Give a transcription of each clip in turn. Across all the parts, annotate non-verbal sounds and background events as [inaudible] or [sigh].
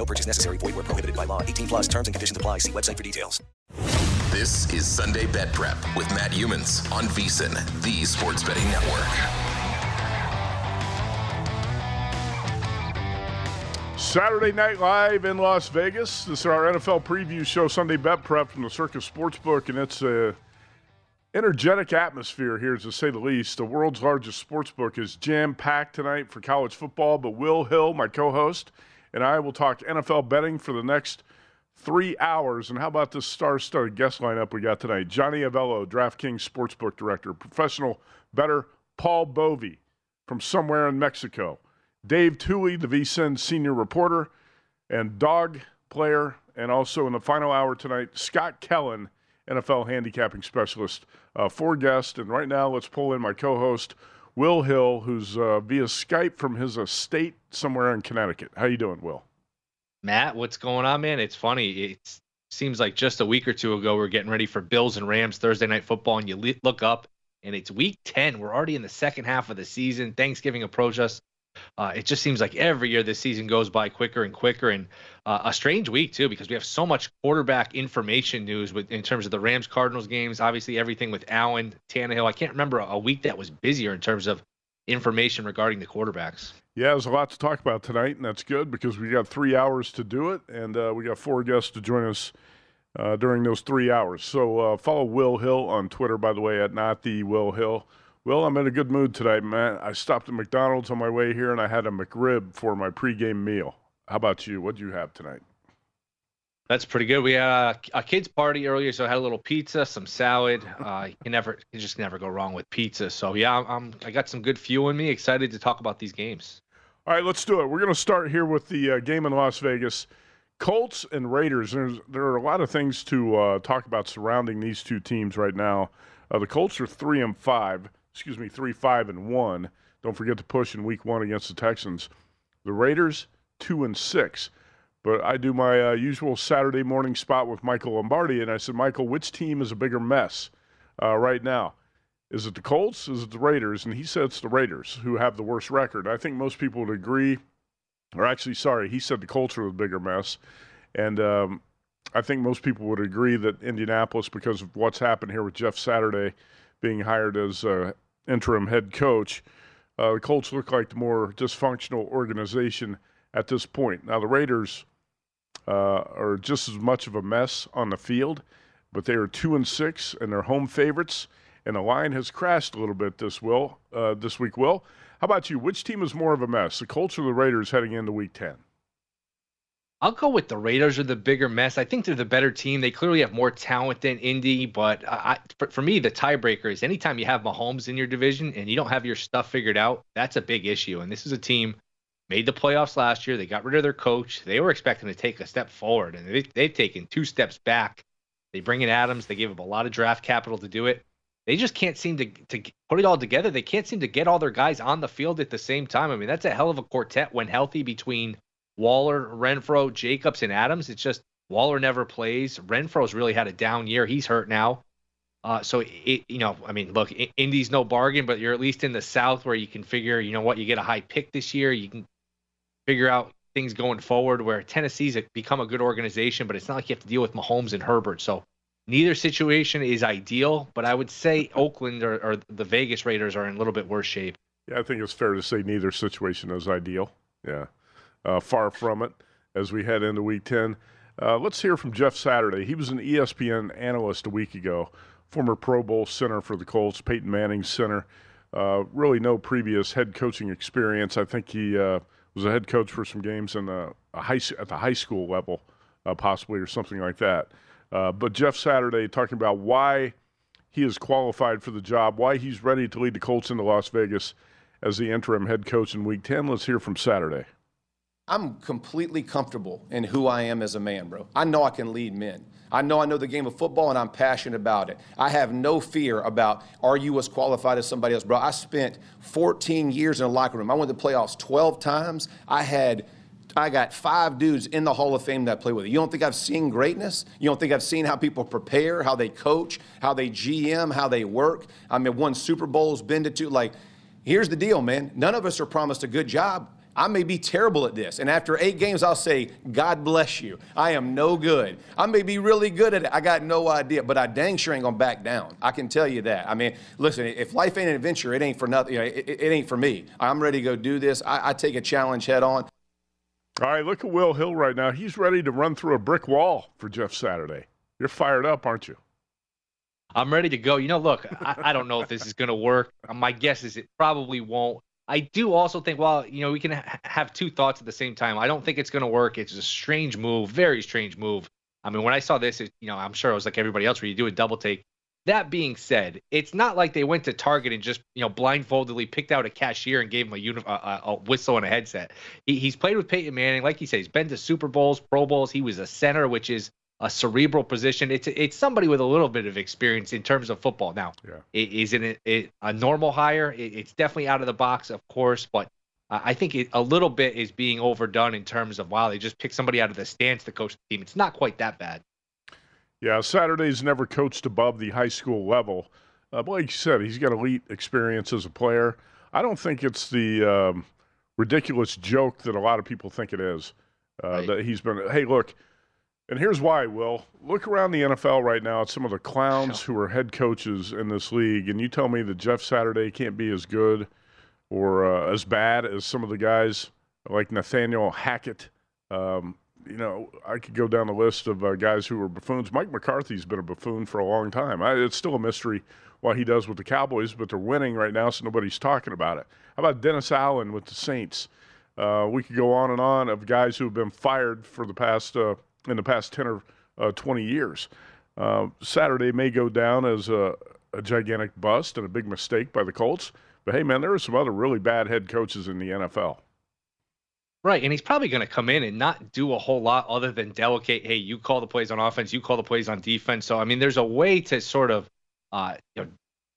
No purchase necessary. Void where prohibited by law. 18 plus terms and conditions apply. See website for details. This is Sunday Bet Prep with Matt Youmans on VSIN, the sports betting network. Saturday Night Live in Las Vegas. This is our NFL preview show, Sunday Bet Prep from the Circus Sportsbook, and it's a energetic atmosphere here, to say the least. The world's largest sportsbook is jam packed tonight for college football. But Will Hill, my co-host, and I will talk NFL betting for the next three hours. And how about this star-studded guest lineup we got tonight? Johnny Avello, DraftKings Sportsbook Director, professional better Paul Bovi from somewhere in Mexico. Dave Tuley, the VSIN senior reporter and dog player, and also in the final hour tonight, Scott Kellen, NFL handicapping specialist, uh, four guests. And right now, let's pull in my co-host, Will Hill, who's uh, via Skype from his estate somewhere in Connecticut. How you doing, Will? Matt, what's going on, man? It's funny. It seems like just a week or two ago we are getting ready for Bills and Rams Thursday night football, and you look up and it's week 10. We're already in the second half of the season. Thanksgiving approach us. Uh, it just seems like every year this season goes by quicker and quicker, and uh, a strange week too because we have so much quarterback information news with in terms of the Rams Cardinals games. Obviously, everything with Allen Tannehill. I can't remember a week that was busier in terms of information regarding the quarterbacks. Yeah, there's a lot to talk about tonight, and that's good because we got three hours to do it, and uh, we got four guests to join us uh, during those three hours. So uh, follow Will Hill on Twitter, by the way, at not the Will Hill. Well, I'm in a good mood tonight, man. I stopped at McDonald's on my way here and I had a McRib for my pregame meal. How about you? What do you have tonight? That's pretty good. We had a, a, kids party earlier, so I had a little pizza, some salad. Uh, you never, you just never go wrong with pizza. So yeah, I'm, I got some good fuel in me. Excited to talk about these games. All right, let's do it. We're going to start here with the uh, game in Las Vegas, Colts and Raiders. There's there are a lot of things to uh, talk about surrounding these two teams right now. Uh, the Colts are three and five excuse me, three, five, and one. Don't forget to push in week one against the Texans. The Raiders, two and six. But I do my uh, usual Saturday morning spot with Michael Lombardi, and I said, Michael, which team is a bigger mess uh, right now? Is it the Colts? Is it the Raiders? And he said it's the Raiders who have the worst record. I think most people would agree, or actually, sorry, he said the Colts are the bigger mess. And um, I think most people would agree that Indianapolis, because of what's happened here with Jeff Saturday being hired as uh, interim head coach. Uh, the Colts look like the more dysfunctional organization at this point. Now, the Raiders uh, are just as much of a mess on the field, but they are two and six, and they're home favorites. And the line has crashed a little bit this will uh, this week. Will, how about you? Which team is more of a mess, the Colts or the Raiders heading into Week Ten? I'll go with the Raiders are the bigger mess. I think they're the better team. They clearly have more talent than Indy, but I, for, me, the tiebreaker is anytime you have Mahomes in your division and you don't have your stuff figured out, that's a big issue. And this is a team made the playoffs last year. They got rid of their coach. They were expecting to take a step forward, and they, they've taken two steps back. They bring in Adams. They gave up a lot of draft capital to do it. They just can't seem to to put it all together. They can't seem to get all their guys on the field at the same time. I mean, that's a hell of a quartet when healthy between Waller, Renfrow, Jacobs, and Adams. It's just Waller never plays. Renfrow's really had a down year. He's hurt now. Uh, so it, you know, I mean, look, Indy's no bargain, but you're at least in the South where you can figure, you know what, you get a high pick this year. You can figure out things going forward. Where Tennessee's become a good organization, but it's not like you have to deal with Mahomes and Herbert. So neither situation is ideal. But I would say [laughs] Oakland or, or the Vegas Raiders are in a little bit worse shape. Yeah, I think it's fair to say neither situation is ideal. Yeah uh, far from it as we head into week 10. Uh, let's hear from Jeff Saturday. He was an ESPN analyst a week ago, former Pro Bowl center for the Colts, Peyton Manning center. Uh, really, no previous head coaching experience. I think he uh, was a head coach for some games in a high, at the high school level, uh, possibly, or something like that. Uh, but Jeff Saturday talking about why he is qualified for the job, why he's ready to lead the Colts into Las Vegas as the interim head coach in Week 10. Let's hear from Saturday. I'm completely comfortable in who I am as a man, bro. I know I can lead men. I know I know the game of football and I'm passionate about it. I have no fear about are you as qualified as somebody else, bro. I spent 14 years in a locker room. I went to the playoffs 12 times. I had I got five dudes in the Hall of Fame that I play with. You don't think I've seen greatness? You don't think I've seen how people prepare, how they coach, how they GM, how they work? I mean, won Super Bowls, been to two. Like, here's the deal, man. None of us are promised a good job. I may be terrible at this. And after eight games, I'll say, God bless you. I am no good. I may be really good at it. I got no idea, but I dang sure ain't gonna back down. I can tell you that. I mean, listen, if life ain't an adventure, it ain't for nothing. You know, it, it, ain't for me. I'm ready to go do this. I, I take a challenge head on. All right, look at Will Hill right now. He's ready to run through a brick wall for Jeff Saturday. You're fired up, aren't you? I'm ready to go. You know, look, I, I don't know if this is going to work. My guess is it probably won't. I do also think, well, you know, we can ha- have two thoughts at the same time. I don't think it's going to work. It's a strange move, very strange move. I mean, when I saw this, it, you know, I'm sure it was like everybody else where you do a double take. That being said, it's not like they went to Target and just, you know, blindfoldedly picked out a cashier and gave him a, uni- a, a whistle and a headset. He, he's played with Peyton Manning, like he said, he's been to Super Bowls, Pro Bowls. He was a center, which is a cerebral position. It's it's somebody with a little bit of experience in terms of football. Now, yeah. is it, it a normal hire? It, it's definitely out of the box, of course, but I think it, a little bit is being overdone in terms of wow, they just picked somebody out of the stands to coach the team. It's not quite that bad. Yeah, Saturday's never coached above the high school level. Uh, but like you said, he's got elite experience as a player. I don't think it's the um, ridiculous joke that a lot of people think it is. Uh, right. That he's been, hey, look, and here's why, Will. Look around the NFL right now at some of the clowns who are head coaches in this league, and you tell me that Jeff Saturday can't be as good or uh, as bad as some of the guys like Nathaniel Hackett. Um, you know, I could go down the list of uh, guys who were buffoons. Mike McCarthy's been a buffoon for a long time. I, it's still a mystery what he does with the Cowboys, but they're winning right now, so nobody's talking about it. How about Dennis Allen with the Saints? Uh, we could go on and on of guys who have been fired for the past uh, – in the past 10 or uh, 20 years. Uh, Saturday may go down as a, a, gigantic bust and a big mistake by the Colts. But hey, man, there are some other really bad head coaches in the NFL. Right, and he's probably going to come in and not do a whole lot other than delegate. Hey, you call the plays on offense, you call the plays on defense. So I mean, there's a way to sort of, uh, you know,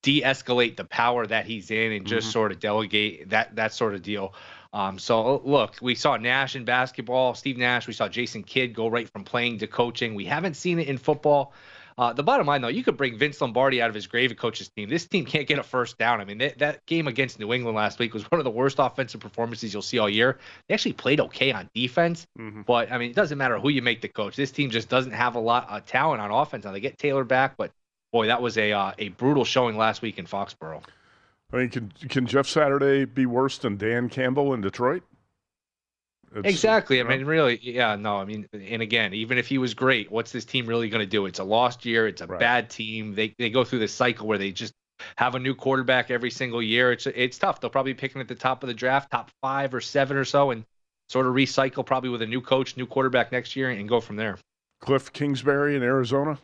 de-escalate the power that he's in and just mm-hmm. sort of delegate that that sort of deal. Um, so look, we saw Nash in basketball, Steve Nash. We saw Jason Kidd go right from playing to coaching. We haven't seen it in football. Uh, the bottom line, though, you could bring Vince Lombardi out of his grave and coach his team. This team can't get a first down. I mean, that, that game against New England last week was [laughs] one of the worst offensive performances you'll see all year. They actually played okay on defense, mm-hmm. but I mean, it doesn't matter who you make the coach. This team just doesn't have a lot of talent on offense. Now they get Taylor back, but boy, that was a uh, a brutal showing last week in Foxborough. I mean, can can Jeff Saturday be worse than Dan Campbell in Detroit? It's, exactly. I mean, really, yeah, no. I mean, and again, even if he was great, what's this team really going to do? It's a lost year. It's a right. bad team. They they go through this cycle where they just have a new quarterback every single year. It's it's tough. They'll probably be picking at the top of the draft, top five or seven or so, and sort of recycle probably with a new coach, new quarterback next year, and go from there. Kliff Kingsbury in Arizona.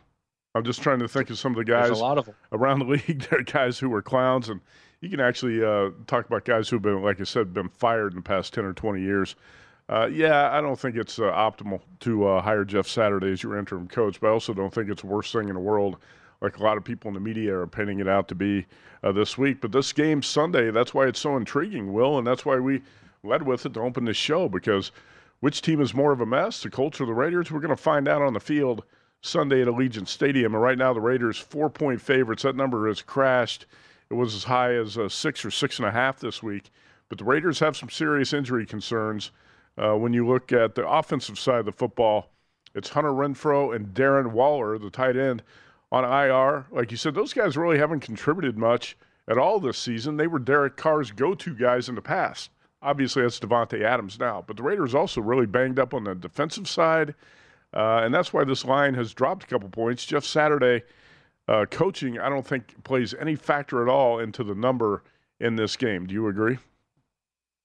I'm just trying to think of some of the guys There's a lot of them. around the [laughs] league. There are guys who were clowns, and you can actually uh, talk about guys who've been, like I said, been fired in the past 10 or 20 years. Uh, yeah, I don't think it's uh, optimal to uh, hire Jeff Saturday as your interim coach, but I also don't think it's the worst thing in the world, like a lot of people in the media are painting it out to be uh, this week. But this game Sunday, that's why it's so intriguing, Will, and that's why we led with it to open this show because which team is more of a mess, the Colts or the Raiders? We're going to find out on the field Sunday at Allegiant Stadium. And right now, the Raiders four point favorites. That number has crashed. It was as high as uh, six or six and a half this week. But the Raiders have some serious injury concerns. Uh, when you look at the offensive side of the football, it's Hunter Renfrow and Darren Waller, the tight end, on IR. Like you said, those guys really haven't contributed much at all this season. They were Derek Carr's go to guys in the past. Obviously, that's Davante Adams now. But the Raiders also really banged up on the defensive side. Uh, and that's why this line has dropped a couple points. Jeff Saturday uh, coaching, I don't think plays any factor at all into the number in this game. Do you agree?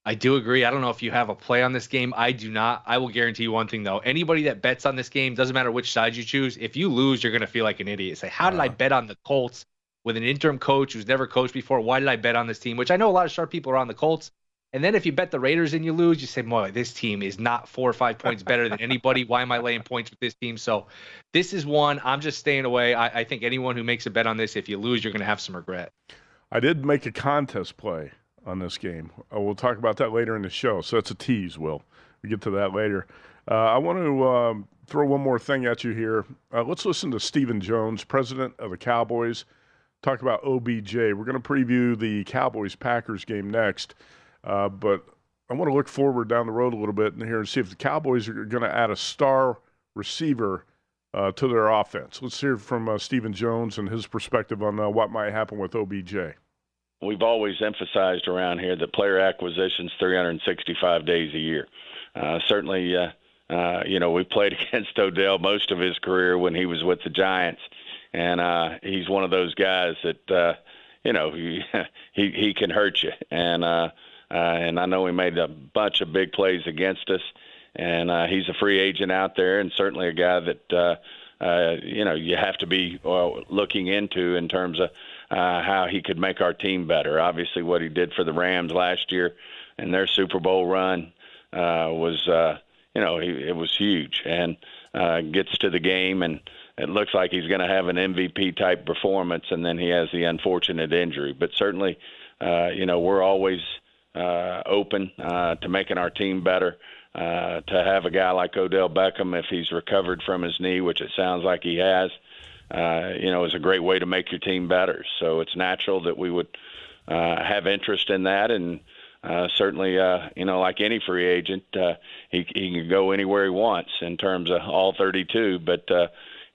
I do agree. I don't know if you have a play on this game. I do not. I will guarantee you one thing though. Anybody that bets on this game, doesn't matter which side you choose, if you lose, you're gonna feel like an idiot. Say, how did I bet on the Colts with an interim coach who's never coached before? Why did I bet on this team? Which I know a lot of sharp people are on the Colts. And then if you bet the Raiders and you lose, you say, boy, this team is not four or five points better than anybody. Why am I laying points with this team? So this is one. I'm just staying away. I, I think anyone who makes a bet on this, if you lose, you're going to have some regret. I did make a contest play on this game. Uh, we'll talk about that later in the show. So it's a tease, Will. We get to that later. Uh, I want to um, throw one more thing at you here. Uh, let's listen to Stephen Jones, president of the Cowboys, talk about OBJ. We're going to preview the Cowboys Packers game next. Uh, but I want to look forward down the road a little bit and here and see if the Cowboys are going to add a star receiver uh, to their offense. Let's hear from uh, Stephen Jones and his perspective on uh, what might happen with OBJ. We've always emphasized around here that player acquisition's 365 days a year. Uh, certainly, uh, you know, we played [laughs] against Odell most of his career when he was with the Giants, and he's one of those guys that, you know, he [laughs] he, he can hurt you. And uh, and I know he made a bunch of big plays against us. And uh, he's a free agent out there, and certainly a guy that uh, uh, you know you have to be uh, looking into in terms of uh, how he could make our team better. Obviously, what he did for the Rams last year and their Super Bowl run uh, was uh, you know he, it was huge, and uh, gets to the game and it looks like he's going to have an MVP type performance, and then he has the unfortunate injury. But certainly, uh, you know, we're always uh, open uh, to making our team better. Uh, to have a guy like Odell Beckham, if he's recovered from his knee, which it sounds like he has, uh, you know, is a great way to make your team better. So it's natural that we would uh, have interest in that, and uh, certainly, uh, you know, like any free agent, uh, he he can go anywhere he wants in terms of all 32. But uh,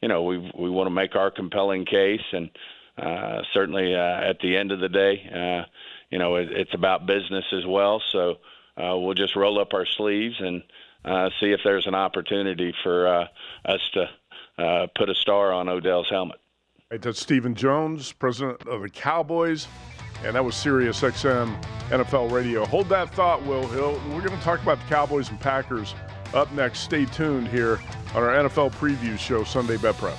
you know, we we want to make our compelling case, and uh, certainly uh, at the end of the day. Uh, you know, it, it's about business as well. So uh, we'll just roll up our sleeves and uh, see if there's an opportunity for uh, us to uh, put a star on Odell's helmet. Right, that's Stephen Jones, president of the Cowboys, and that was Sirius XM NFL Radio. Hold that thought, Will Hill. We're going to talk about the Cowboys and Packers up next. Stay tuned here on our NFL preview show, Sunday Bet Prep.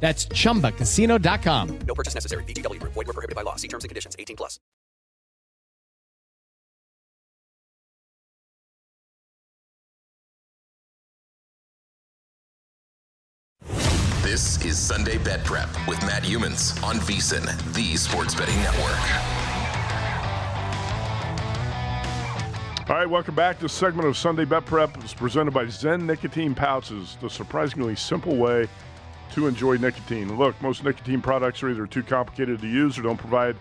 That's chumbacasino.com. No purchase necessary. VGW Group. Void were prohibited by law. See terms and conditions. 18 plus. This is Sunday Bet Prep with Matt Youmans on VSIN, the Sports Betting Network. All right, welcome back. to This segment of Sunday Bet Prep is presented by ZYN Nicotine Pouches, the surprisingly simple way to enjoy nicotine. Look, most nicotine products are either too complicated to use or don't provide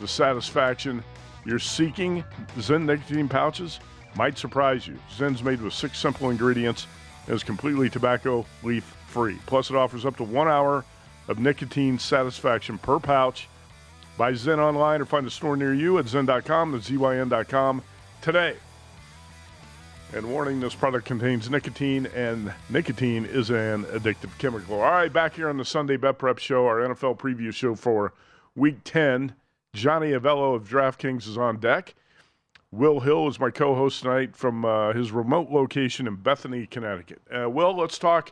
the satisfaction you're seeking. ZYN nicotine pouches might surprise you. ZYN's made with six simple ingredients and is completely tobacco leaf free. Plus, it offers up to one hour of nicotine satisfaction per pouch. Buy ZYN online or find a store near you at zyn.com, that's zyn.com today. And warning this product contains nicotine, and nicotine is an addictive chemical. All right, back here on the Sunday Bet Prep Show, our NFL preview show for week 10. Johnny Avello of DraftKings is on deck. Will Hill is my co host tonight from uh, his remote location in Bethany, Connecticut. Uh, Will, let's talk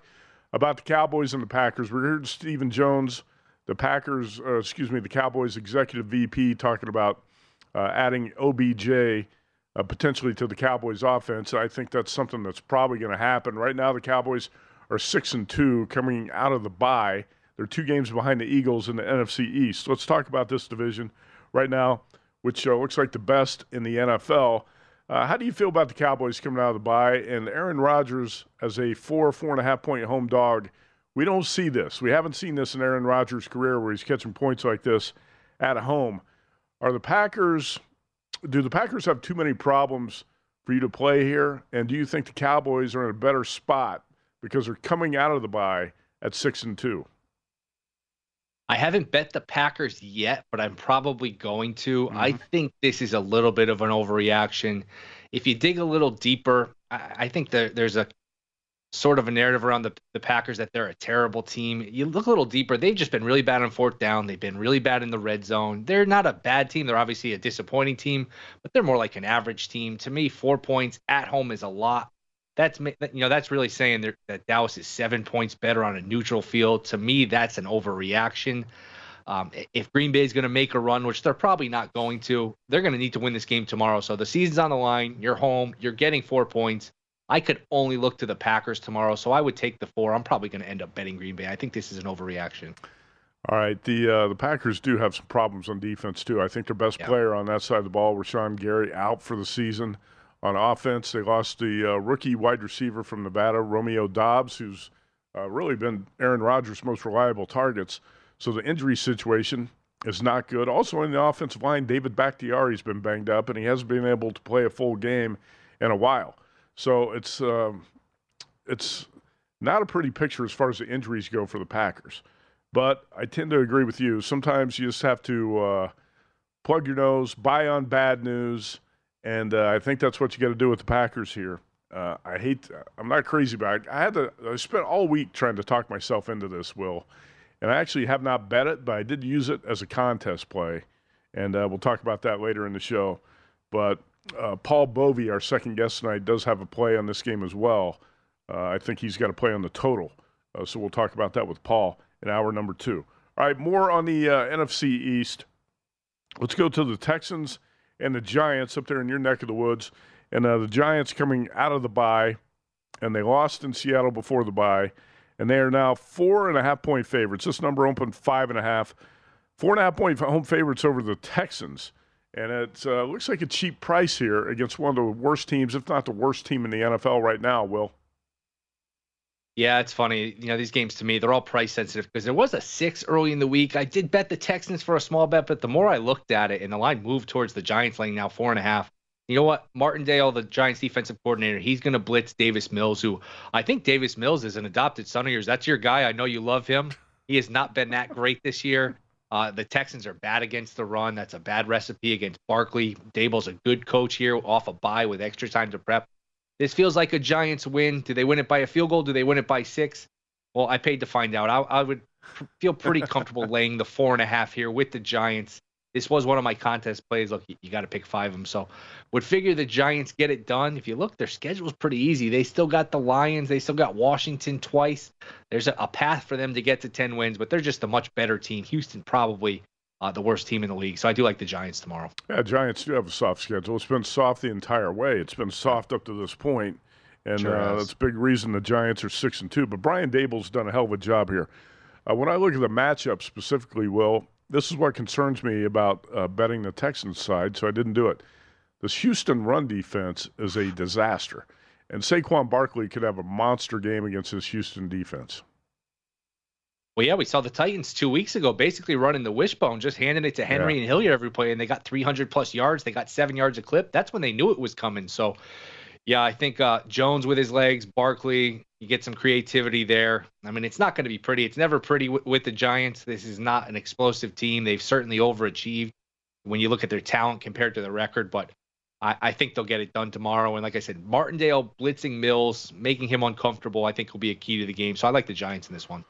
about the Cowboys and the Packers. We heard Stephen Jones, the Packers, uh, excuse me, the Cowboys executive VP, talking about uh, adding OBJ uh, potentially to the Cowboys offense. I think that's something that's probably going to happen. Right now, the Cowboys are six and two coming out of the bye. They're two games behind the Eagles in the NFC East. Let's talk about this division right now, which uh, looks like the best in the NFL. Uh, how do you feel about the Cowboys coming out of the bye and Aaron Rodgers as a four, four and a half point home dog? We don't see this. We haven't seen this in Aaron Rodgers' career where he's catching points like this at home. Are the Packers do the Packers have too many problems for you to play here? And do you think the Cowboys are in a better spot because they're coming out of the bye at six and two? I haven't bet the Packers yet, but I'm probably going to. Mm-hmm. I think this is a little bit of an overreaction. If you dig a little deeper, I, I think there, there's a sort of a narrative around the, the Packers that they're a terrible team. You look a little deeper, they've just been really bad on fourth down. They've been really bad in the red zone. They're not a bad team. They're obviously a disappointing team, but they're more like an average team. To me, four points at home is a lot. That's you know that's really saying that Dallas is seven points better on a neutral field. To me, that's an overreaction. Um, if Green Bay is going to make a run, which they're probably not going to, they're going to need to win this game tomorrow. So the season's on the line. You're home. You're getting four points. I could only look to the Packers tomorrow, so I would take the four. I'm probably going to end up betting Green Bay. I think this is an overreaction. All right, the uh, the Packers do have some problems on defense too. I think their best yeah. player on that side of the ball, Rashan Gary, out for the season. On offense, they lost the uh, rookie wide receiver from Nevada, Romeo Doubs, who's uh, really been Aaron Rodgers' most reliable targets. So the injury situation is not good. Also in the offensive line, David Bakhtiari's been banged up, and he hasn't been able to play a full game in a while. So it's um, it's not a pretty picture as far as the injuries go for the Packers. But I tend to agree with you. Sometimes you just have to uh, plug your nose, buy on bad news, and uh, I think that's what you got to do with the Packers here. Uh, I hate. I'm not crazy about it. I had to. I spent all week trying to talk myself into this, Will, and I actually have not bet it, but I did use it as a contest play, and uh, we'll talk about that later in the show. But uh, Paul Bovi, our second guest tonight, does have a play on this game as well. Uh, I think he's got a play on the total, uh, so we'll talk about that with Paul in hour number two. All right, more on the NFC East. Let's go to the Texans and the Giants up there in your neck of the woods. And uh, the Giants coming out of the bye, and they lost in Seattle before the bye, and they are now four and a half point favorites. This number opened five and a half. Four and a half point home favorites over the Texans. And it uh, looks like a cheap price here against one of the worst teams, if not the worst team in the NFL right now, Will. Yeah, it's funny. You know, these games to me, they're all price sensitive because there was a six early in the week. I did bet the Texans for a small bet, but the more I looked at it and the line moved towards the Giants laying now four and a half. You know what? Martindale, the Giants defensive coordinator, he's going to blitz Davis Mills, who I think Davis Mills is an adopted son of yours. That's your guy. I know you love him. He has not been that great this year. Uh, the Texans are bad against the run. That's a bad recipe against Barkley. Daboll's a good coach here off a bye with extra time to prep. This feels like a Giants win. Do they win it by a field goal? Do they win it by six? Well, I paid to find out. I, I would feel pretty comfortable [laughs] laying the four and a half here with the Giants. This was one of my contest plays. Look, you, you got to pick five of them. So, would figure the Giants get it done. If you look, their schedule is pretty easy. They still got the Lions. They still got Washington twice. There's a, a path for them to get to 10 wins, but they're just a much better team. Houston probably uh, the worst team in the league. So I do like the Giants tomorrow. Yeah, Giants do have a soft schedule. It's been soft the entire way. It's been soft up to this point, and sure uh, that's a big reason the Giants are six and two. But Brian Daboll's done a hell of a job here. Uh, when I look at the matchup specifically, Will, this is what concerns me about uh, betting the Texans side, so I didn't do it. This Houston run defense is a disaster, and Saquon Barkley could have a monster game against this Houston defense. Well, yeah, we saw the Titans two weeks ago basically running the wishbone, just handing it to Henry yeah. and Hilliard every play, and they got 300 plus yards. They got seven yards a clip. That's when they knew it was coming. So, yeah, I think uh, Jones with his legs, Barkley, you get some creativity there. I mean, it's not going to be pretty. It's never pretty w- with the Giants. This is not an explosive team. They've certainly overachieved when you look at their talent compared to the record, but I, I, think they'll get it done tomorrow. And like I said, Martindale blitzing Mills, making him uncomfortable, I think will be a key to the game. So I like the Giants in this one.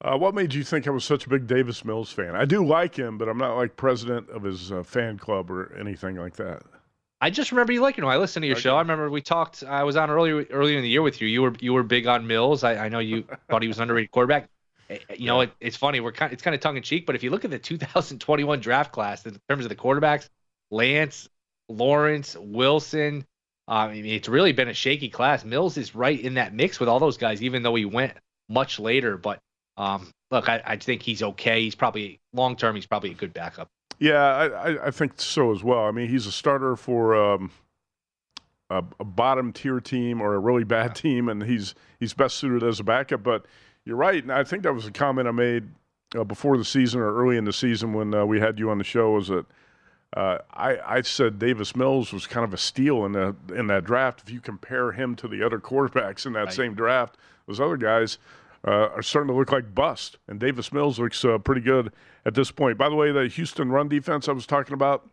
Uh, what made you think I was such a big Davis Mills fan? I do like him, but I'm not like president of his uh, fan club or anything like that. I just remember you liking him. I listened to your okay. show. I remember we talked. I was on earlier earlier in the year with you. You were you were big on Mills. I, I know you [laughs] thought he was an underrated quarterback. Eh, eh, you know, it, it's funny. We're kind. It's kind of tongue in cheek, but if you look at the 2021 draft class in terms of the quarterbacks, Lance, Lawrence, Wilson. Uh, I mean, it's really been a shaky class. Mills is right in that mix with all those guys, even though he went much later. But um, look, I, I think he's okay. He's probably long term. He's probably a good backup. Yeah, I, I think so as well. I mean, he's a starter for um, a, a, bottom tier team or a really bad team, and he's he's best suited as a backup. But you're right, and I think that was a comment I made uh, before the season or early in the season when uh, we had you on the show. Was that uh, I, I said Davis Mills was kind of a steal in the in that draft. If you compare him to the other quarterbacks in that right. same draft, those other guys uh, are starting to look like bust. And Davis Mills looks uh, pretty good at this point. By the way, the Houston run defense I was talking about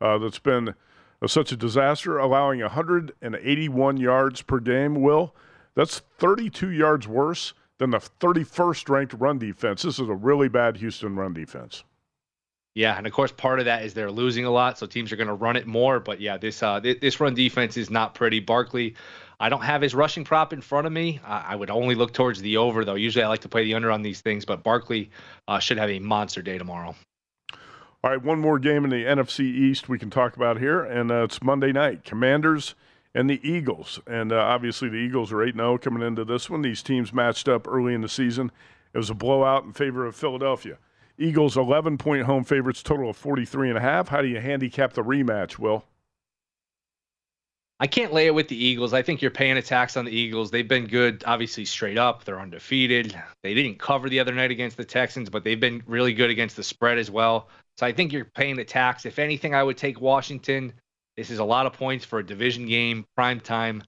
uh, that's been uh, such a disaster, allowing 181 yards per game, Will, that's 32 yards worse than the 31st ranked run defense. This is a really bad Houston run defense. Yeah, and of course, part of that is they're losing a lot, so teams are going to run it more. But yeah, this uh, this run defense is not pretty. Barkley I don't have his rushing prop in front of me. Uh, I would only look towards the over, though. Usually I like to play the under on these things, but Barkley uh, should have a monster day tomorrow. All right, one more game in the NFC East we can talk about here, and uh, it's Monday night. Commanders and the Eagles. And uh, obviously, the Eagles are 8 0 coming into this one. These teams matched up early in the season. It was a blowout in favor of Philadelphia. Eagles 11 point home favorites, total of 43 and a half. How do you handicap the rematch, Will? I can't lay it with the Eagles. I think you're paying a tax on the Eagles. They've been good, obviously straight up. They're undefeated. They didn't cover the other night against the Texans, but they've been really good against the spread as well. So I think you're paying the tax. If anything, I would take Washington. This is a lot of points for a division game, prime time.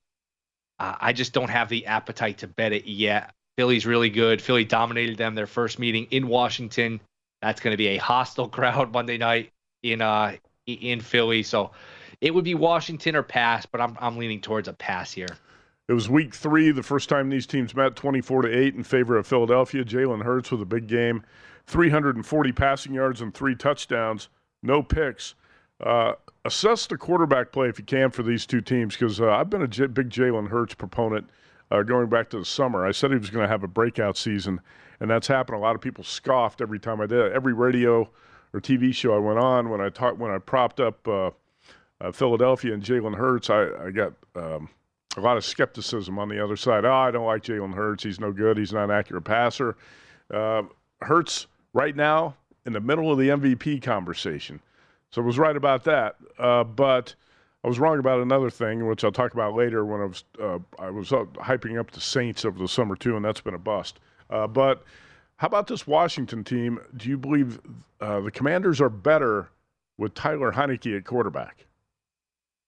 Uh, I just don't have the appetite to bet it yet. Philly's really good. Philly dominated them their first meeting in Washington. That's going to be a hostile [laughs] crowd Monday night in uh in Philly. So it would be Washington or pass, but I'm I'm leaning towards a pass here. It was week three, the first time these teams met, 24 to 8 in favor of Philadelphia. Jalen Hurts with a big game, 340 passing yards and three touchdowns, no picks. Uh, assess the quarterback play if you can for these two teams because uh, I've been a J- big Jalen Hurts proponent uh, going back to the summer. I said he was going to have a breakout season, and that's happened. A lot of people scoffed every time I did it. Every radio or TV show I went on when I talked when I propped up uh, Philadelphia and Jalen Hurts, I, I got um, a lot of skepticism on the other side. Oh, I don't like Jalen Hurts. He's no good. He's not an accurate passer. Uh, Hurts right now in the middle of the MVP conversation. So I was right about that. Uh, but I was wrong about another thing, which I'll talk about later when I was uh, I was hyping up the Saints over the summer too, and that's been a bust. Uh, but how about this Washington team? Do you believe uh, the Commanders are better with Taylor Heinicke at quarterback?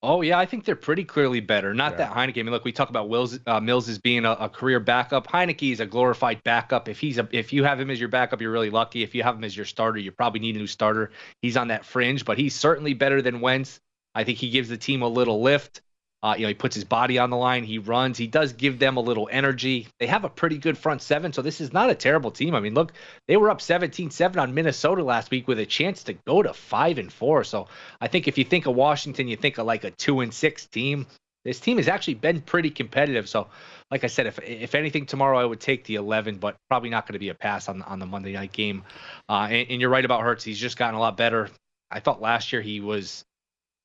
Oh yeah, I think they're pretty clearly better. Not yeah. that Heinicke. I mean, look, we talk about Wills, uh, Mills as being a, a, career backup. Heinicke is a glorified backup. If he's a, if you have him as your backup, you're really lucky. If you have him as your starter, you probably need a new starter. He's on that fringe, but he's certainly better than Wentz. I think he gives the team a little lift. Uh, you know, he puts his body on the line. He runs. He does give them a little energy. They have a pretty good front seven, so this is not a terrible team. I mean, look, they were up 17-7 on Minnesota last week with a chance to go to five and four. So I think if you think of Washington, you think of like a two and six team. This team has actually been pretty competitive. So, like I said, if if anything tomorrow, I would take the 11, but probably not going to be a pass on on the Monday night game. Uh, and, and you're right about Hurts. He's just gotten a lot better. I thought last year he was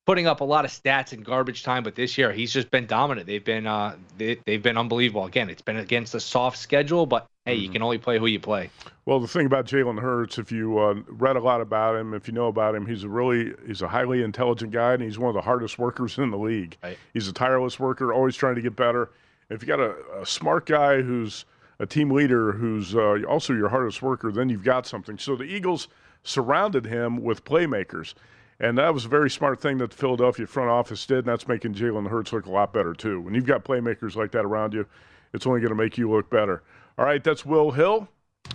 putting up a lot of stats in garbage time, but this year he's just been dominant. They've been uh, they, have been unbelievable. Again, it's been against a soft schedule, but hey, mm-hmm. you can only play who you play. Well, the thing about Jalen Hurts, if you uh, read a lot about him, if you know about him, he's a really he's a highly intelligent guy, and he's one of the hardest workers in the league. Right. He's a tireless worker, always trying to get better. If you got a, a smart guy who's a team leader, who's uh, also your hardest worker, then you've got something. So the Eagles surrounded him with playmakers. And that was a very smart thing that the Philadelphia front office did, and that's making Jalen Hurts look a lot better, too. When you've got playmakers like that around you, it's only going to make you look better. All right, that's Will Hill.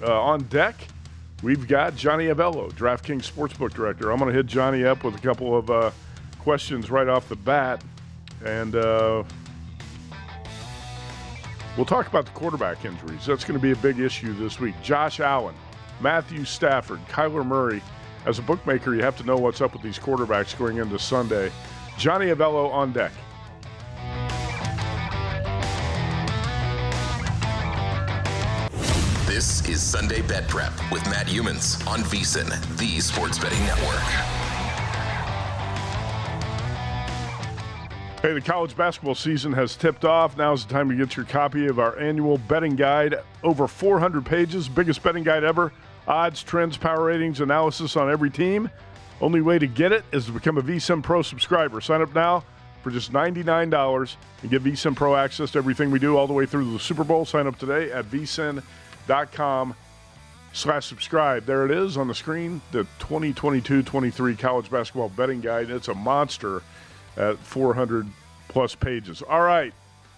Uh, on deck, we've got Johnny Avello, DraftKings Sportsbook Director. I'm going to hit Johnny up with a couple of uh, questions right off the bat. And uh, we'll talk about the quarterback injuries. That's going to be a big issue this week. Josh Allen, Matthew Stafford, Kyler Murray – as a bookmaker, you have to know what's up with these quarterbacks going into Sunday. Johnny Avello on deck. This is Sunday Bet Prep with Matt Youmans on VSIN, the Sports Betting Network. Hey, the college basketball season has tipped off. Now's the time to get your copy of our annual betting guide. Over 400 pages, biggest betting guide ever odds, trends, power ratings, analysis on every team. Only way to get it is to become a VSIN Pro subscriber. Sign up now for just $99 and get VSIN Pro access to everything we do all the way through the Super Bowl. Sign up today at vsin.com slash subscribe. There it is on the screen, the 2022-23 college basketball betting guide. It's a monster at 400 plus pages. All right.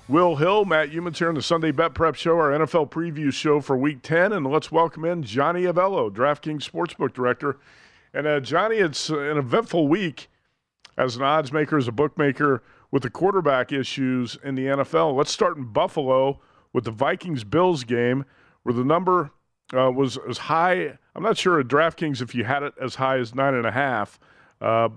Will Hill, Matt Youmans here on the Sunday Bet Prep Show, our NFL preview show for Week 10. And let's welcome in Johnny Avello, DraftKings Sportsbook Director. And uh, Johnny, it's an eventful week as an odds maker, as a bookmaker, with the quarterback issues in the NFL. Let's start in Buffalo with the Vikings Bills game, where the number uh, was as high. I'm not sure at DraftKings if you had it as high as nine and a half uh,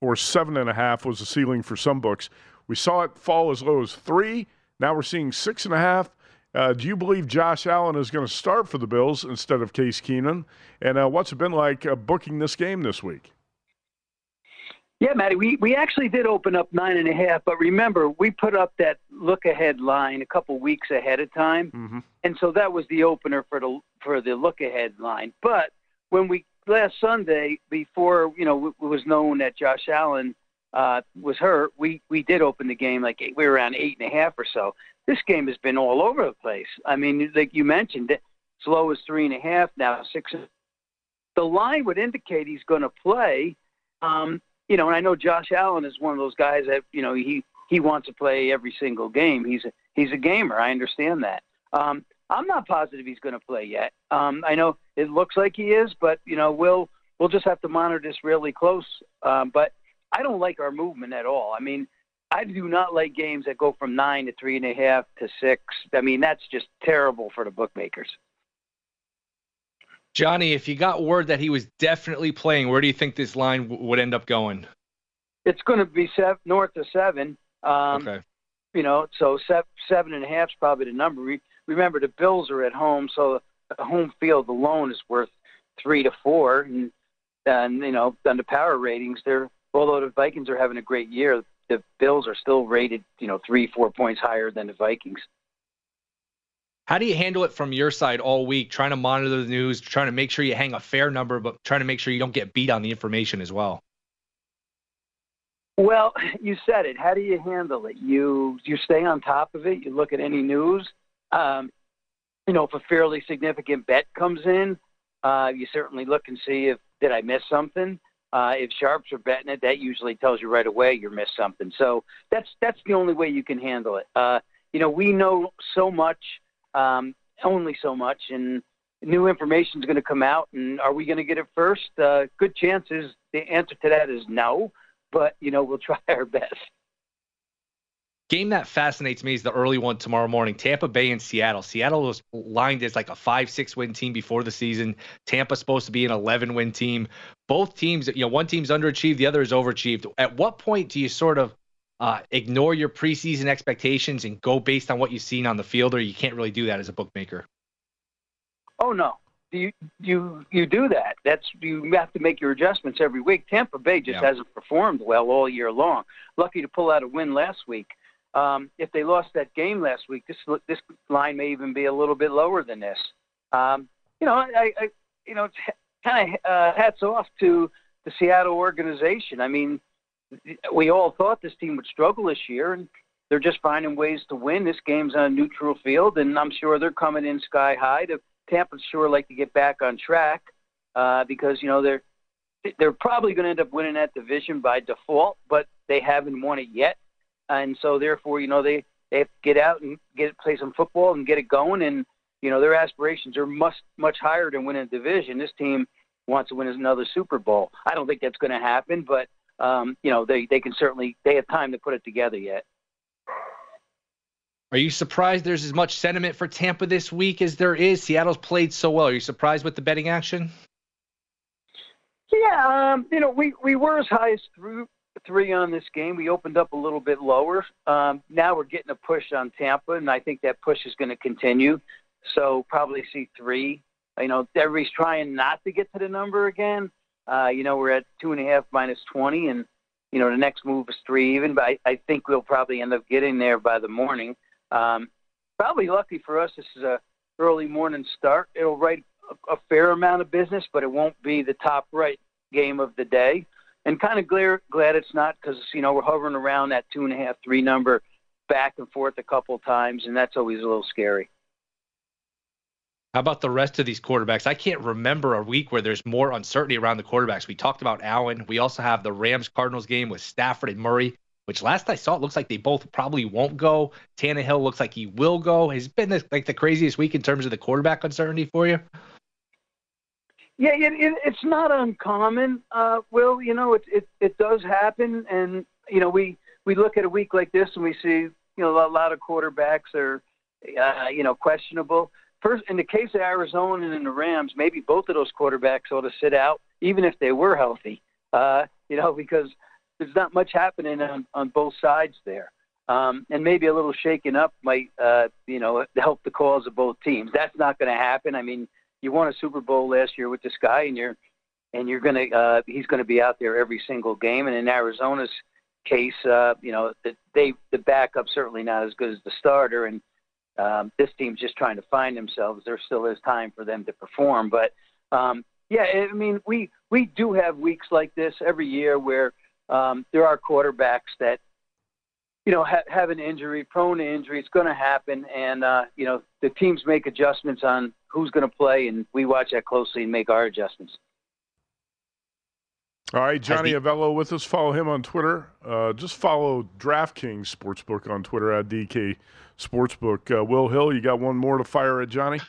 or seven and a half was the ceiling for some books. We saw it fall as low as three. Now we're seeing six and a half. Uh, do you believe Josh Allen is going to start for the Bills instead of Case Keenum? And uh, what's it been like uh, booking this game this week? Yeah, Matty, we, we actually did open up nine and a half, but remember, we put up that look ahead line a couple weeks ahead of time. Mm-hmm. And so that was the opener for the for the look ahead line. But when we last Sunday, before you know it was known that Josh Allen uh, was hurt, we we did open the game like eight, we were around eight and a half or so. This game has been all over the place. I mean, like you mentioned, as low as three and a half now six. The line would indicate he's going to play. Um, you know, and I know Josh Allen is one of those guys that you know he he wants to play every single game. He's a, he's a gamer. I understand that. Um, I'm not positive he's going to play yet. Um, I know it looks like he is, but you know we'll we'll just have to monitor this really close. Um, but I don't like our movement at all. I mean, I do not like games that go from nine to three and a half to six. I mean, that's just terrible for the bookmakers. Johnny, if you got word that he was definitely playing, where do you think this line w- would end up going? It's going to be seven, north of seven. Um, okay. You know, so seven, seven and a half is probably the number. We, remember, the Bills are at home, so the home field alone is worth three to four, and then you know, on the power ratings, they're although the Vikings are having a great year, the Bills are still rated, you know, three, four points higher than the Vikings. How do you handle it from your side all week, trying to monitor the news, trying to make sure you hang a fair number, but trying to make sure you don't get beat on the information as well? Well, [laughs] you said it. How do you handle it? You you stay on top of it. You look at any news. Um, you know, if a fairly significant bet comes in, uh, you certainly look and see if did I miss something. Uh, if sharps are betting it, that usually tells you right away you missed something. So that's that's the only way you can handle it. Uh, you know, we know so much, um, only so much, and new information is going to come out. And are we going to get it first? Uh, good chances. The answer to that is no, but you know we'll [laughs] try our best. Game that fascinates me is the early one tomorrow morning. Tampa Bay and Seattle. Seattle was lined as like a five, six win team before the season. Tampa's supposed to be an 11 win team. Both teams, you know, one team's underachieved, the other is overachieved. At what point do you sort of uh, ignore your preseason expectations and go based on what you've seen on the field, or you can't really do that as a bookmaker? Oh no, you you you do that. That's you have to make your adjustments every week. Tampa Bay just Yeah. hasn't performed well all year long. Lucky to pull out a win last week. Um, if they lost that game last week, this this line may even be a little bit lower than this. Um, you know, I, I you know, kind of uh, hats off to the Seattle organization. I mean, we all thought this team would struggle this year, and they're just finding ways to win. This game's on a neutral field, and I'm sure they're coming in sky high. To Tampa's sure like to get back on track uh, because you know they're they're probably going to end up winning that division by default, but they haven't won it yet, and so therefore you know they they have to get out and get play some football and get it going, and you know their aspirations are much much higher than winning a division. This team wants to win another Super Bowl. I don't think that's going to happen, but um, you know they they can certainly they have time to put it together yet. Are you surprised there's as much sentiment for Tampa this week as there is? Seattle's played so well. Are you surprised with the betting action? Yeah, um, you know, we, we were as high as three, three on this game. We opened up a little bit lower. Um, now we're getting a push on Tampa, and I think that push is going to continue. So probably see three. You know, everybody's trying not to get to the number again. Uh, you know, we're at two and a half minus 20, and, you know, the next move is three even, but I, I think we'll probably end up getting there by the morning. Um, probably lucky for us, this is a early morning start. It'll write a, a fair amount of business, but it won't be the top right game of the day. And kind of glad, glad it's not because, you know, we're hovering around that two and a half, three number back and forth a couple times, and that's always a little scary. How about the rest of these quarterbacks? I can't remember a week where there's more uncertainty around the quarterbacks. We talked about Allen. We also have the Rams Cardinals game with Stafford and Murray, which last I saw it looks like they both probably won't go. Tannehill looks like he will go. Has been this, like the craziest week in terms of the quarterback uncertainty for you? Yeah, it, it, it's not uncommon. Uh, Will, you know, it, it it does happen, and you know, we we look at a week like this and we see, you know, a lot of quarterbacks are, uh, you know, questionable. First, in the case of Arizona and the Rams, maybe both of those quarterbacks ought to sit out, even if they were healthy. Uh, you know, [laughs] because there's not much happening on on both sides there. Um, and maybe a little shaking up might, uh, you know, help the cause of both teams. That's not going to happen. I mean, you won a Super Bowl last year with this guy, and you're and you're gonna uh, he's to be out there every single game. And in Arizona's case, uh, you know, the, they the backup certainly not as good as the starter, and um, this team's just trying to find themselves. There still is time for them to perform, but um, yeah, I mean, we we do have weeks like this every year where um, there are quarterbacks that you know, ha- have an injury, prone to injury. It's going to happen, and uh, you know the teams make adjustments on who's going to play, and we watch that closely and make our adjustments. All right, Johnny Avello with us. Follow him on Twitter. Uh, just follow DraftKings Sportsbook on Twitter at DK Sportsbook. Uh, Will Hill, you got one more to fire at Johnny?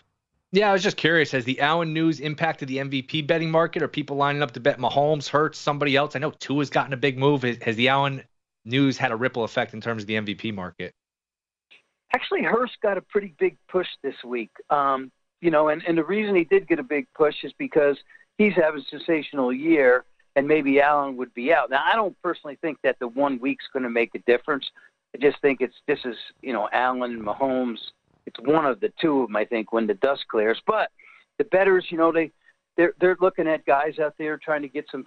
Yeah, I was just curious. Has the Allen news impacted the MVP betting market? Are people lining up to bet Mahomes, Hurts, somebody else? I know Tua's gotten a big move. Has, has the Allen news had a ripple effect in terms of the MVP market? Actually, Hurts got a pretty big push this week. Um, you know, and, and the reason he did get a big push is because he's having a sensational year, and maybe Allen would be out. Now, I don't personally think that the one week's going to make a difference. I just think it's this is you know Allen Mahomes. It's one of the two of them. I think when the dust clears, but the betters, you know, they they're they're looking at guys out there trying to get some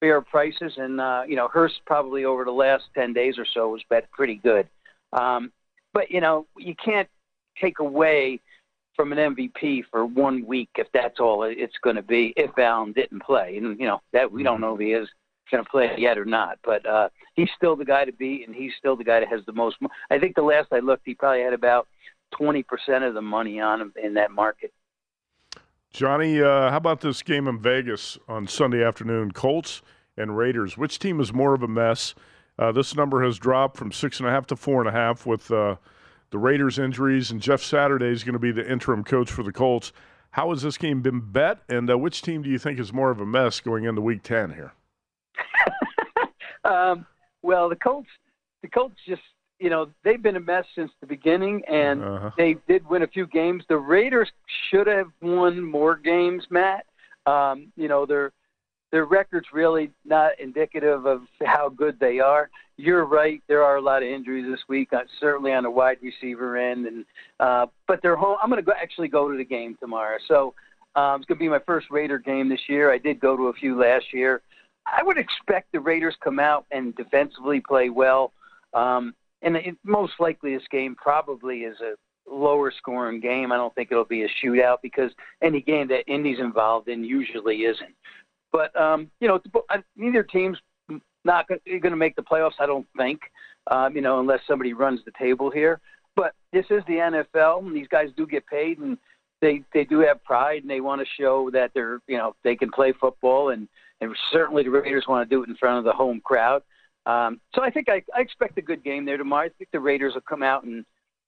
fair prices, and uh, you know Hurts probably over the last ten days or so was bet pretty good. Um, but you know you can't take away from an MVP for one week if that's all it's going to be. If Allen didn't play, and you know that we don't know if he is going to play yet or not, but uh, he's still the guy to beat, and he's still the guy that has the most. I think the last I looked, he probably had about twenty percent of the money on him in that market. Johnny, uh, how about this game in Vegas on Sunday afternoon? Colts and Raiders. Which team is more of a mess? Uh, this number has dropped from six and a half to four and a half with uh, the Raiders' injuries, and Jeff Saturday is going to be the interim coach for the Colts. How has this game been bet, and uh, which team do you think is more of a mess going into Week Ten here? [laughs] um, well, the Colts, the Colts just you know they've been a mess since the beginning, and uh-huh. they did win a few games. The Raiders should have won more games, Matt. Um, you know they're their record's really not indicative of how good they are. You're right. There are a lot of injuries this week, uh, certainly on the wide receiver end, and uh, but they're home. I'm going to go actually go to the game tomorrow. So um, it's going to be my first Raider game this year. I did go to a few last year. I would expect the Raiders come out and defensively play well. Um, and it, most likely this game probably is a lower scoring game. I don't think it'll be a shootout because any game that Indy's involved in usually isn't. But um, you know, neither team's not going to make the playoffs. I don't think. Um, you know, unless somebody runs the table here. But this is the NFL, and these guys do get paid, and they they do have pride, and they want to show that they're you know they can play football, and and certainly the Raiders want to do it in front of the home crowd. Um, so I think I, I expect a good game there tomorrow. I think the Raiders will come out and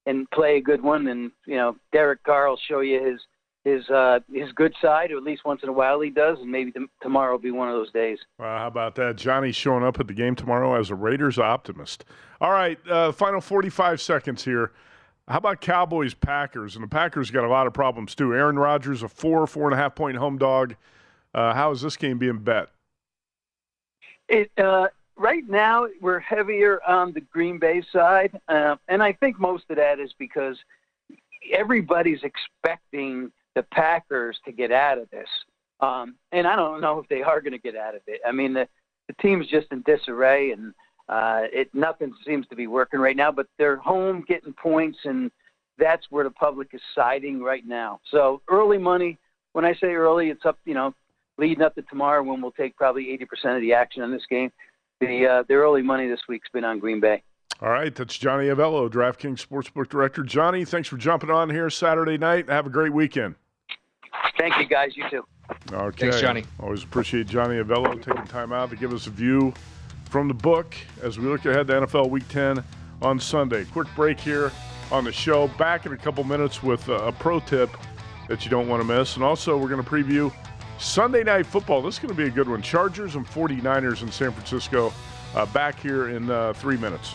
and play a good one, and you know Derek Carr will show you his his uh, his good side, or at least once in a while he does, and maybe tomorrow will be one of those days. Well, how about that? Johnny showing up at the game tomorrow as a Raiders optimist. All right, uh, final 45 seconds here. How about Cowboys Packers? And the Packers got a lot of problems too. Aaron Rodgers, a four, four and a half point home dog. Uh, how is this game being bet? It uh, right now we're heavier on the Green Bay side, uh, and I think most of that is because everybody's expecting the Packers to get out of this. Um, and I don't know if they are going to get out of it. I mean, the, the team's just in disarray, and uh, it nothing seems to be working right now. But they're home getting points, and that's where the public is siding right now. So early money. When I say early, it's up. You know, leading up to tomorrow when we'll take probably 80% of the action on this game. The uh, the early money this week's been on Green Bay. All right, that's Johnny Avello, DraftKings Sportsbook Director. Johnny, thanks for jumping on here Saturday night. Have a great weekend. Thank you, guys. You too. Okay. Thanks, Johnny. Always appreciate Johnny Avello taking time out to give us a view from the book as we look ahead to NFL Week 10 on Sunday. Quick break here on the show. Back in a couple minutes with a pro tip that you don't want to miss. And also, we're going to preview Sunday Night Football. This is going to be a good one. Chargers and 49ers in San Francisco. Uh, back here in uh, three minutes.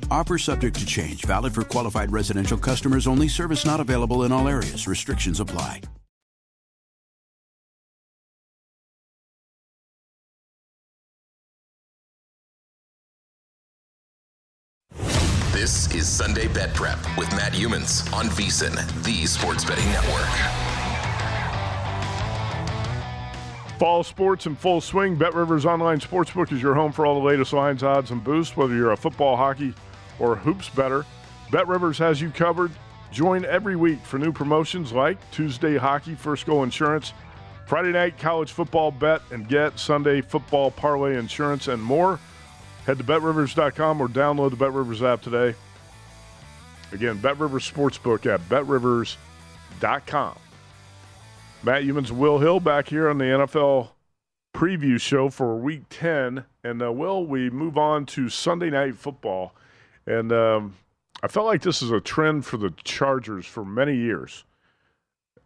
Offer subject to change, valid for qualified residential customers only, service not available in all areas. Restrictions apply. This is Sunday Bet Prep with Matt Youmans on VSIN, the Sports Betting Network. Fall sports in full swing. Bet Rivers Online Sportsbook is your home for all the latest lines, odds, and boosts, whether you're a football, hockey, or hoops better. Bet Rivers has you covered. Join every week for new promotions like Tuesday Hockey First Goal Insurance, Friday Night College Football Bet and Get, Sunday Football Parlay Insurance, and more. Head to betrivers.com or download the BetRivers app today. Again, BetRivers Sportsbook at betrivers.com. Matt Youmans, Will Hill back here on the NFL preview show for week 10. And, uh, Will, we move on to Sunday Night Football. And um, I felt like this is a trend for the Chargers for many years.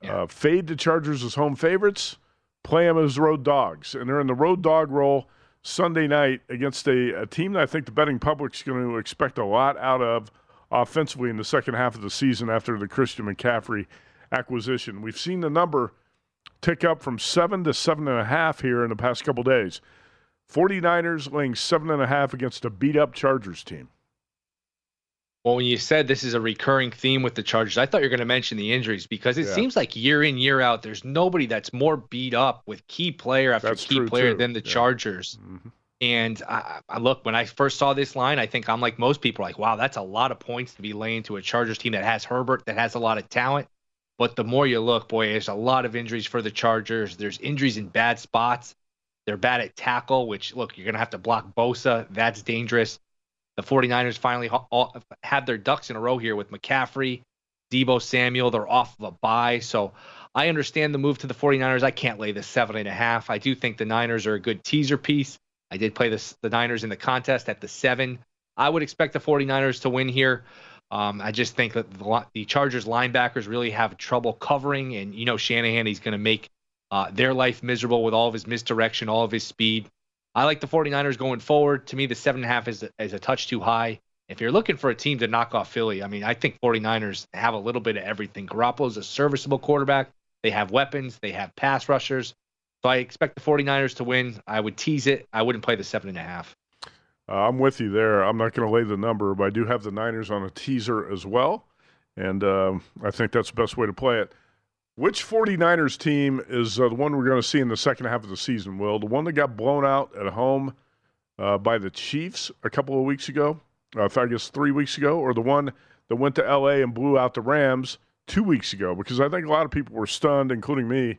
Uh, fade the Chargers as home favorites, play them as road dogs. And they're in the road dog role Sunday night against a, a team that I think the betting public's going to expect a lot out of offensively in the second half of the season after the Christian McCaffrey acquisition. We've seen the number tick up from seven to seven and a half here in the past couple days. 49ers laying seven and a half against a beat up Chargers team. Well, when you said this is a recurring theme with the Chargers, I thought you were going to mention the injuries because it Yeah. seems like year in, year out, there's nobody that's more beat up with key player after That's key player too. than the Yeah. Chargers. Mm-hmm. And I, I look, when I first saw this line, I think I'm like most people, like, wow, that's a lot of points to be laying to a Chargers team that has Herbert, that has a lot of talent. But the more you look, boy, there's a lot of injuries for the Chargers. There's injuries in bad spots. They're bad at tackle, which, look, you're going to have to block Bosa. That's dangerous. The 49ers finally ha- have their ducks in a row here with McCaffrey, Deebo Samuel. They're off of a bye. So I understand the move to the 49ers. I can't lay the seven and a half. I do think the Niners are a good teaser piece. I did play this, the Niners in the contest at the seven. I would expect the 49ers to win here. Um, I just think that the, the Chargers linebackers really have trouble covering, and you know Shanahan, he's going to make uh, their life miserable with all of his misdirection, all of his speed. I like the 49ers going forward. To me, the seven and a half is is a touch too high. If you're looking for a team to knock off Philly, I mean, I think 49ers have a little bit of everything. Garoppolo's a serviceable quarterback. They have weapons. They have pass rushers. So I expect the 49ers to win. I would tease it. I wouldn't play the seven and a half. Uh, I'm with you there. I'm not going to lay the number, but I do have the Niners on a teaser as well. And um, I think that's the best way to play it. Which 49ers team is uh, the one we're going to see in the second half of the season, Will? The one that got blown out at home uh, by the Chiefs a couple of weeks ago, uh, I guess three weeks ago, or the one that went to L.A. and blew out the Rams two weeks ago? Because I think a lot of people were stunned, including me,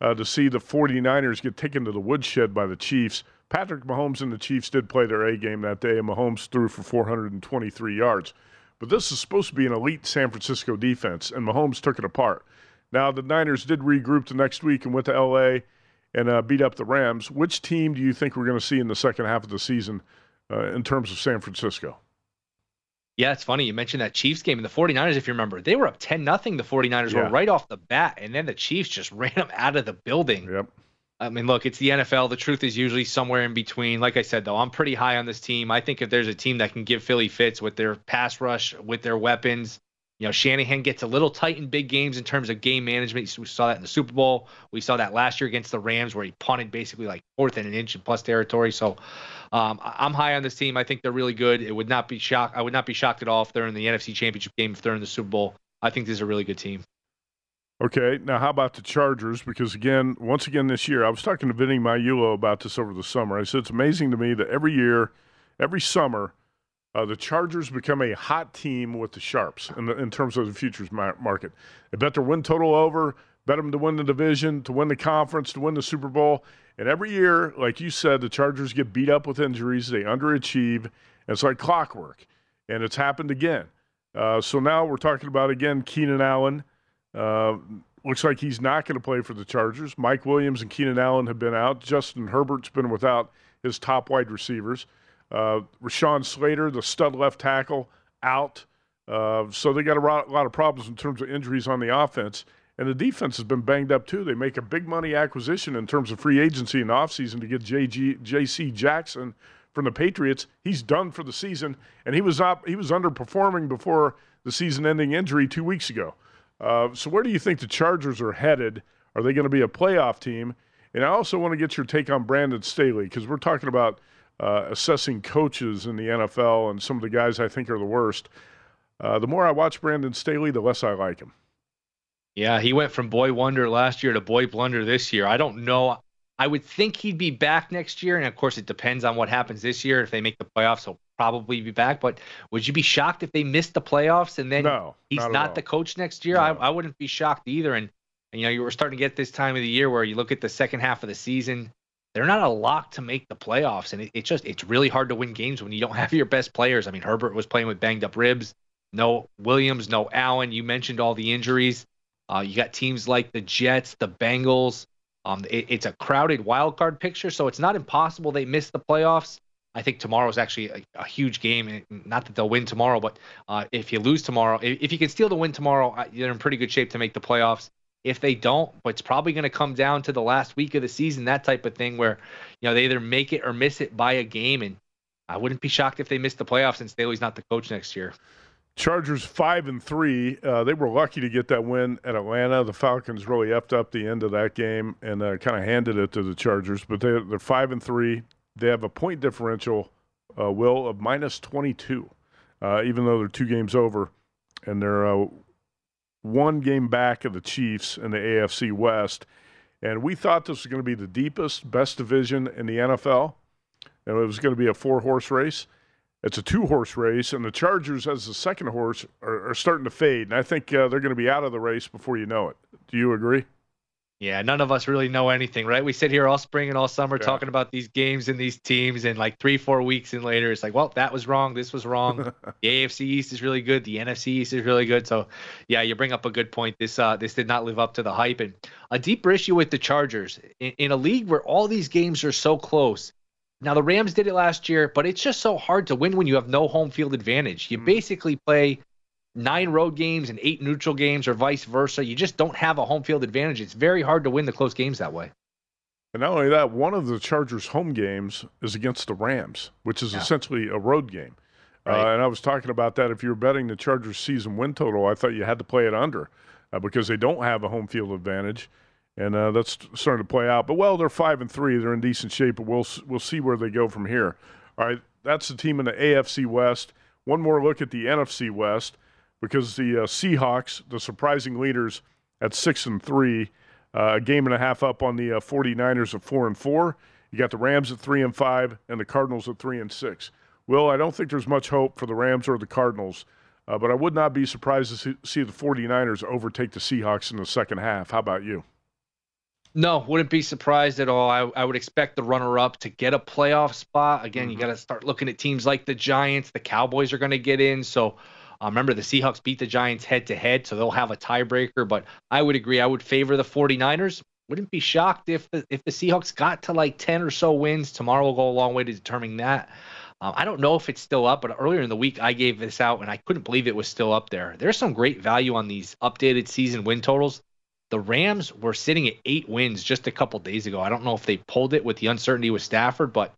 uh, to see the 49ers get taken to the woodshed by the Chiefs. Patrick Mahomes and the Chiefs did play their A game that day, and Mahomes threw for 423 yards. But this is supposed to be an elite San Francisco defense, and Mahomes took it apart. Now, the Niners did regroup the next week and went to L.A. and uh, beat up the Rams. Which team do you think we're going to see in the second half of the season uh, in terms of San Francisco? Yeah, it's funny. You mentioned that Chiefs game and the 49ers, if you remember, they were up 10 nothing. The 49ers Yeah. were right off the bat, and then the Chiefs just [laughs] ran them out of the building. Yep. I mean, look, it's the NFL. The truth is usually somewhere in between. Like I said, though, I'm pretty high on this team. I think if there's a team that can give Philly fits with their pass rush, with their weapons, you know, Shanahan gets a little tight in big games in terms of game management. We saw that in the Super Bowl. We saw that last year against the Rams, where he punted basically like fourth and an inch in plus territory. So um, I'm high on this team. I think they're really good. It would not be shocked. I would not be shocked at all if they're in the NFC Championship game, if they're in the Super Bowl. I think this is a really good team. Okay, now how about the Chargers? Because again, once again this year, I was talking to Vinny Magliulo about this over the summer. I said it's amazing to me that every year, every summer, uh, the Chargers become a hot team with the sharps in, the, in terms of the futures market. They bet their win total over, bet them to win the division, to win the conference, to win the Super Bowl. And every year, like you said, the Chargers get beat up with injuries. They underachieve. And it's like clockwork. And it's happened again. Uh, so now we're talking about, again, Keenan Allen. Uh, looks like he's not going to play for the Chargers. Mike Williams and Keenan Allen have been out. Justin Herbert's been without his top wide receivers. Uh, Rashawn Slater, the stud left tackle, out. Uh, so they got a lot of problems in terms of injuries on the offense. And the defense has been banged up too. They make a big money acquisition in terms of free agency in the offseason to get JG, JC Jackson from the Patriots. He's done for the season, and he was up, he was underperforming before the season-ending injury two weeks ago. Uh, so where do you think the Chargers are headed? Are they going to be a playoff team? And I also want to get your take on Brandon Staley because we're talking about uh, assessing coaches in the NFL and some of the guys I think are the worst. Uh, the more I watch Brandon Staley, the less I like him. Yeah, he went from boy wonder last year to boy blunder this year. I don't know. I would think he'd be back next year, and of course, it depends on what happens this year. If they make the playoffs, he'll probably be back. But would you be shocked if they missed the playoffs and then no, he's not, not the coach next year? No. I, I wouldn't be shocked either. And, and, you know, you were starting to get this time of the year where you look at the second half of the season. They're not a lock to make the playoffs, and it, it's just it's really hard to win games when you don't have your best players. I mean, Herbert was playing with banged up ribs. No Williams, no Allen. You mentioned all the injuries. Uh, you got teams like the Jets, the Bengals. Um, it, it's a crowded wild card picture, so it's not impossible they miss the playoffs. I think tomorrow is actually a, a, huge game. Not that they'll win tomorrow, but uh, if you lose tomorrow, if, if, you can steal the win tomorrow, you're in pretty good shape to make the playoffs. If they don't, it's probably going to come down to the last week of the season, that type of thing, where you know they either make it or miss it by a game. And I wouldn't be shocked if they miss the playoffs since Staley's not the coach next year. Chargers five and three. Uh, they were lucky to get that win at Atlanta. The Falcons really effed up the end of that game and uh, kind of handed it to the Chargers. But they, they're five and three. They have a point differential, uh, will of minus twenty two, uh, even though they're two games over, and they're uh, one game back of the Chiefs in the AFC West. And we thought this was going to be the deepest, best division in the NFL, and it was going to be a four horse race. It's a two horse race, and the Chargers, as the second horse, are, are starting to fade. And I think uh, they're going to be out of the race before you know it. Do you agree? Yeah, none of us really know anything, right? We sit here all spring and all summer yeah. talking about these games and these teams, and like three, four weeks in later, it's like, well, that was wrong. This was wrong. [laughs] the AFC East is really good. The NFC East is really good. So, yeah, you bring up a good point. This uh, this did not live up to the hype, and a deeper issue with the Chargers in, in a league where all these games are so close. Now the Rams did it last year, but it's just so hard to win when you have no home field advantage. You mm. basically play nine road games and eight neutral games, or vice versa. You just don't have a home field advantage. It's very hard to win the close games that way. And not only that, one of the Chargers' home games is against the Rams, which is yeah. essentially a road game. Uh, right. Uh, and I was talking about that. If you were betting the Chargers' season win total, I thought you had to play it under uh, because they don't have a home field advantage and uh, that's starting to play out. But well, they're five and three; they're in decent shape, but we'll we'll see where they go from here. All right, that's the team in the AFC West. One more look at the NFC West because the uh, Seahawks, the surprising leaders at six and three, uh, a game and a half up on the uh, 49ers at four and four. You got the Rams at three and five, and the Cardinals at three and six. Will, I don't think there's much hope for the Rams or the Cardinals. Uh, but I would not be surprised to see, see the 49ers overtake the Seahawks in the second half. How about you? No, wouldn't be surprised at all. I, I would expect the runner up to get a playoff spot. Again, mm-hmm. you got to start looking at teams like the Giants. The Cowboys are going to get in. So uh, remember, the Seahawks beat the Giants head to head, so they'll have a tiebreaker. But I would agree. I would favor the 49ers. Wouldn't be shocked if the, if the Seahawks got to like 10 or so wins. Tomorrow will go a long way to determining that. Um, I don't know if it's still up, but earlier in the week I gave this out and I couldn't believe it was still up there. There's some great value on these updated season win totals. The Rams were sitting at eight wins just a couple days ago. I don't know if they pulled it with the uncertainty with Stafford, but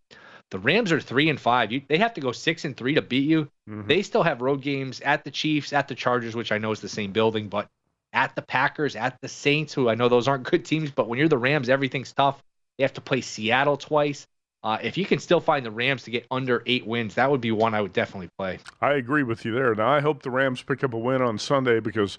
the Rams are three and five. You, they have to go six and three to beat you. Mm-hmm. They still have road games at the Chiefs, at the Chargers, which I know is the same building, but at the Packers, at the Saints, who I know those aren't good teams, but when you're the Rams, everything's tough. They have to play Seattle twice. Uh, if you can still find the Rams to get under eight wins, that would be one I would definitely play. I agree with you there. Now I hope the Rams pick up a win on Sunday because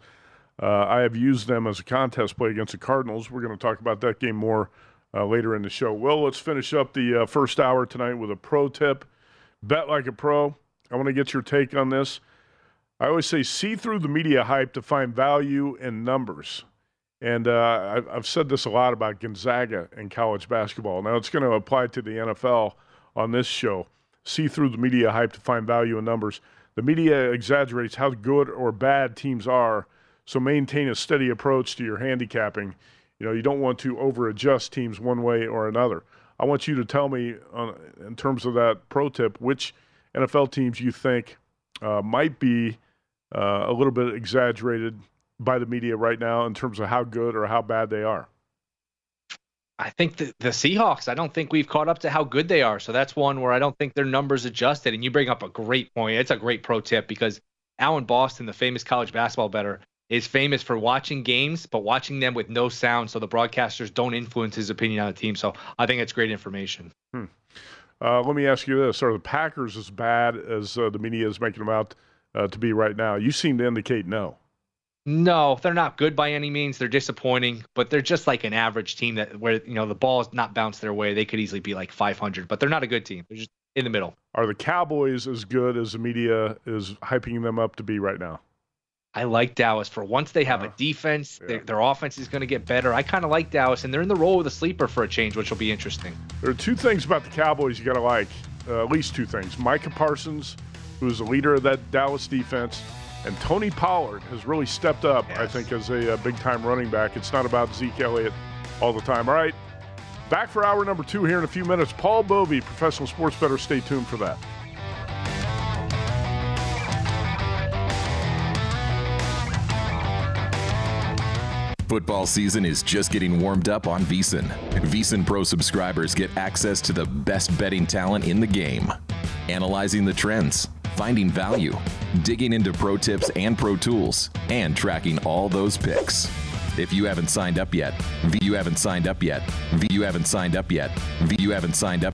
uh, I have used them as a contest play against the Cardinals. We're going to talk about that game more uh, later in the show. Well, let's finish up the uh, first hour tonight with a pro tip. Bet like a pro. I want to get your take on this. I always say see through the media hype to find value in numbers. And uh, I've said this a lot about Gonzaga and college basketball. Now it's going to apply to the NFL on this show. See through the media hype to find value in numbers. The media exaggerates how good or bad teams are So maintain a steady approach to your handicapping. You know, you don't want to over adjust teams one way or another. I want you to tell me, uh, in terms of that pro tip, which NFL teams you think uh, might be uh, a little bit exaggerated by the media right now in terms of how good or how bad they are. I think the, the Seahawks, I don't think we've caught up to how good they are. So that's one where I don't think their numbers adjusted. And you bring up a great point. It's a great pro tip because Alan Boston, the famous college basketball better, is famous for watching games, but watching them with no sound so the broadcasters don't influence his opinion on the team. So I think it's great information. Hmm. Uh, let me ask you this: Are the Packers as bad as uh, the media is making them out uh, to be right now? You seem to indicate no. No, they're not good by any means. They're disappointing, but they're just like an average team that where you know the ball is not bounced their way. They could easily be like 500, but they're not a good team. They're just in the middle. Are the Cowboys as good as the media is hyping them up to be right now? I like Dallas for once they have uh, a defense. Yeah. Their, their, offense is going to get better. I kind of like Dallas, and they're in the role with a sleeper for a change, which will be interesting. There are two things about the Cowboys you got to like. Uh, at least two things. Micah Parsons, who's the leader of that Dallas defense, and Tony Pollard has really stepped up, yes. I think, as a, a big time running back. It's not about Zeke Elliott all the time. All right, back for hour number two here in a few minutes. Paul Bovi, professional sports bettor. Stay tuned for that. Football season is just getting warmed up on VSiN. VSiN Pro subscribers get access to the best betting talent in the game, analyzing the trends, finding value, digging into pro tips and pro tools, and tracking all those picks. If you haven't signed up yet, you haven't signed up yet, V you haven't signed up yet, you haven't signed up.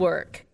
work.